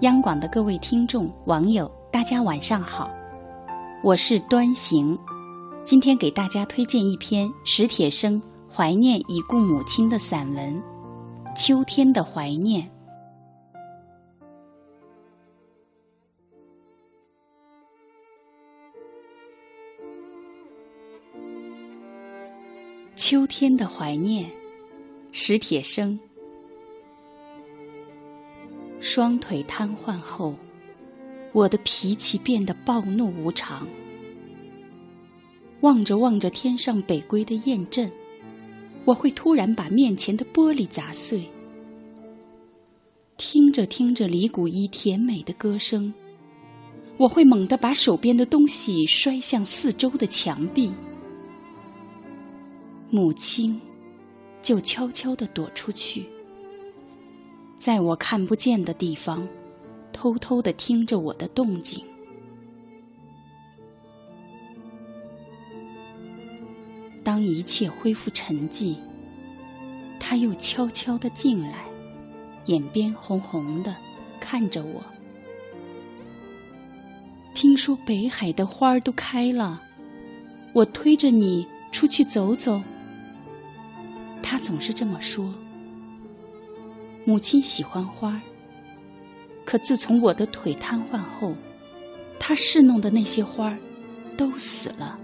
央广的各位听众、网友，大家晚上好，我是端行，今天给大家推荐一篇史铁生怀念已故母亲的散文《秋天的怀念》。秋天的怀念，史铁生。双腿瘫痪后，我的脾气变得暴怒无常。望着望着天上北归的雁阵，我会突然把面前的玻璃砸碎。听着听着李谷一甜美的歌声，我会猛地把手边的东西摔向四周的墙壁。母亲就悄悄地躲出去。在我看不见的地方，偷偷的听着我的动静。当一切恢复沉寂，他又悄悄的进来，眼边红红的，看着我。听说北海的花儿都开了，我推着你出去走走。他总是这么说。母亲喜欢花儿，可自从我的腿瘫痪后，她侍弄的那些花儿都死了。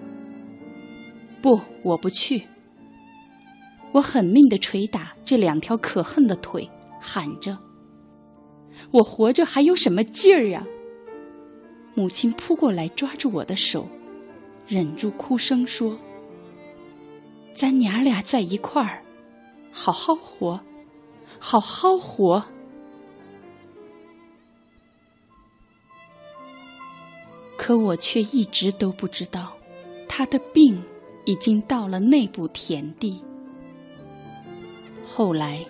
不，我不去。我狠命的捶打这两条可恨的腿，喊着：“我活着还有什么劲儿啊！”母亲扑过来抓住我的手，忍住哭声说：“咱娘俩在一块儿，好好活。”好好活，可我却一直都不知道，他的病已经到了内部田地。后来，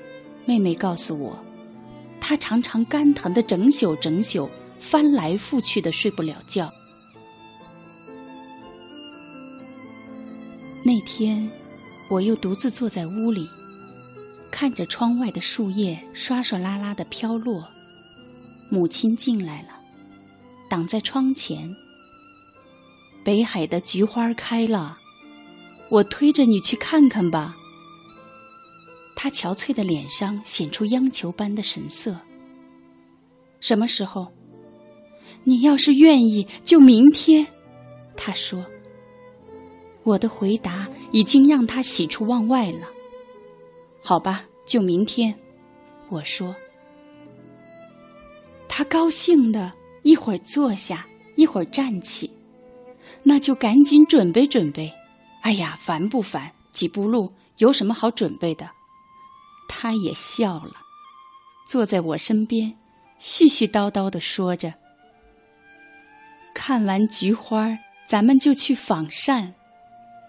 妹妹告诉我，他常常肝疼的整宿整宿，翻来覆去的睡不了觉。那天，我又独自坐在屋里。看着窗外的树叶刷刷啦啦的飘落，母亲进来了，挡在窗前。北海的菊花开了，我推着你去看看吧。他憔悴的脸上显出央求般的神色。什么时候？你要是愿意，就明天。他说。我的回答已经让他喜出望外了。好吧，就明天。我说。他高兴的一会儿坐下，一会儿站起，那就赶紧准备准备。哎呀，烦不烦？几步路有什么好准备的？他也笑了，坐在我身边，絮絮叨叨的说着。看完菊花，咱们就去仿膳。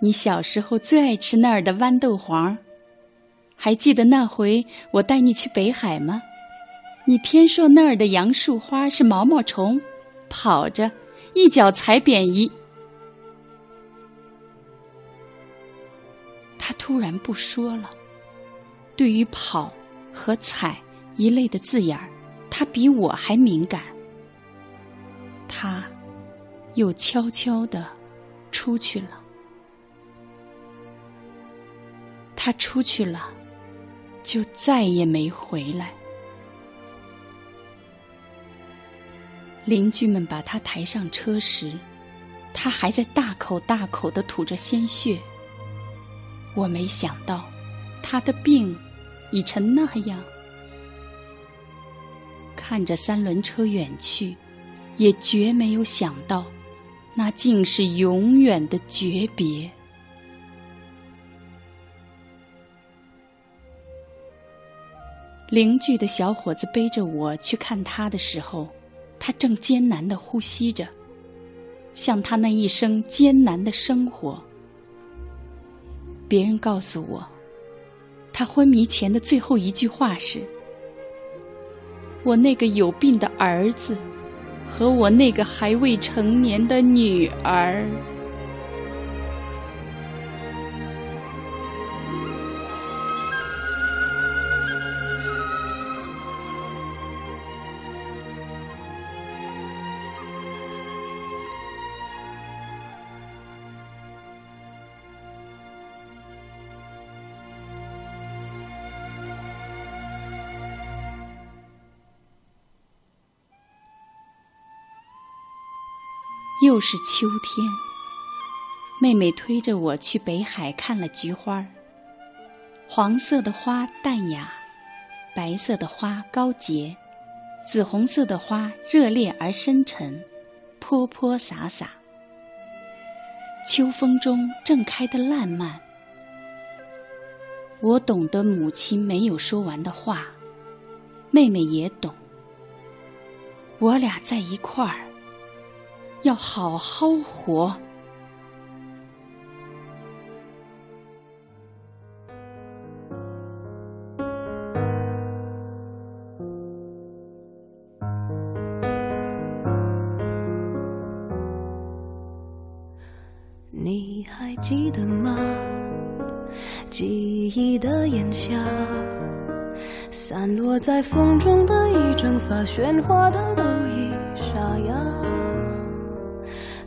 你小时候最爱吃那儿的豌豆黄。还记得那回我带你去北海吗？你偏说那儿的杨树花是毛毛虫，跑着一脚踩扁一。他突然不说了。对于“跑”和“踩”一类的字眼儿，他比我还敏感。他又悄悄的出去了。他出去了。就再也没回来。邻居们把他抬上车时，他还在大口大口的吐着鲜血。我没想到，他的病已成那样。看着三轮车远去，也绝没有想到，那竟是永远的诀别。邻居的小伙子背着我去看他的时候，他正艰难的呼吸着，像他那一生艰难的生活。别人告诉我，他昏迷前的最后一句话是：“我那个有病的儿子，和我那个还未成年的女儿。”又是秋天，妹妹推着我去北海看了菊花黄色的花淡雅，白色的花高洁，紫红色的花热烈而深沉，泼泼洒洒。秋风中正开得烂漫。我懂得母亲没有说完的话，妹妹也懂。我俩在一块儿。要好好活。你还记得吗？记忆的炎夏，散落在风中的一整发，喧哗的都已沙哑。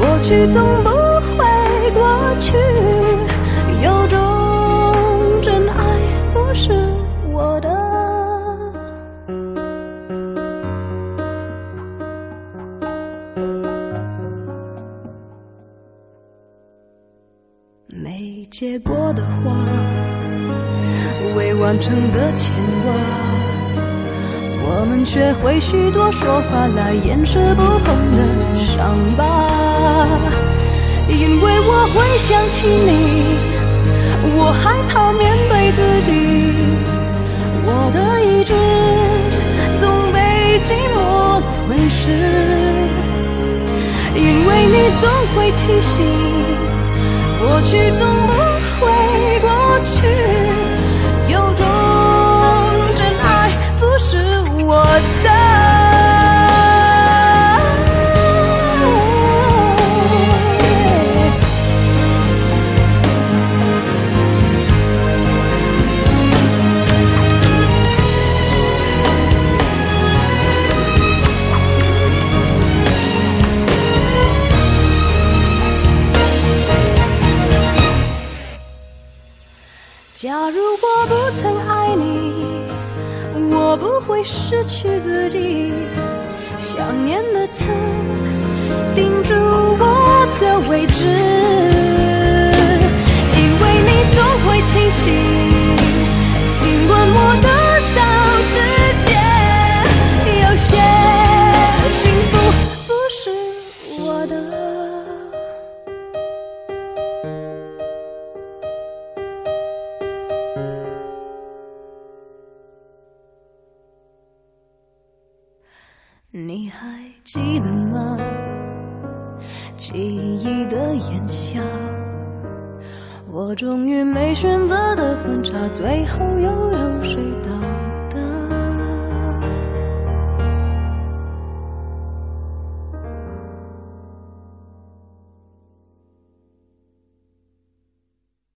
过去总不会过去，有种真爱不是我的。没结果的花，未完成的牵挂，我们学会许多说法来掩饰不碰的伤疤。因为我会想起你，我害怕面对自己，我的意志总被寂寞吞噬。因为你总会提醒，过去总不会过去，假如我不曾爱你，我不会失去自己。想念的刺钉住我的位置，因为你总会提醒，尽管我得到世界，有些幸福不是我的。记得吗？记忆的炎夏，我终于没选择的分岔，最后又有谁到？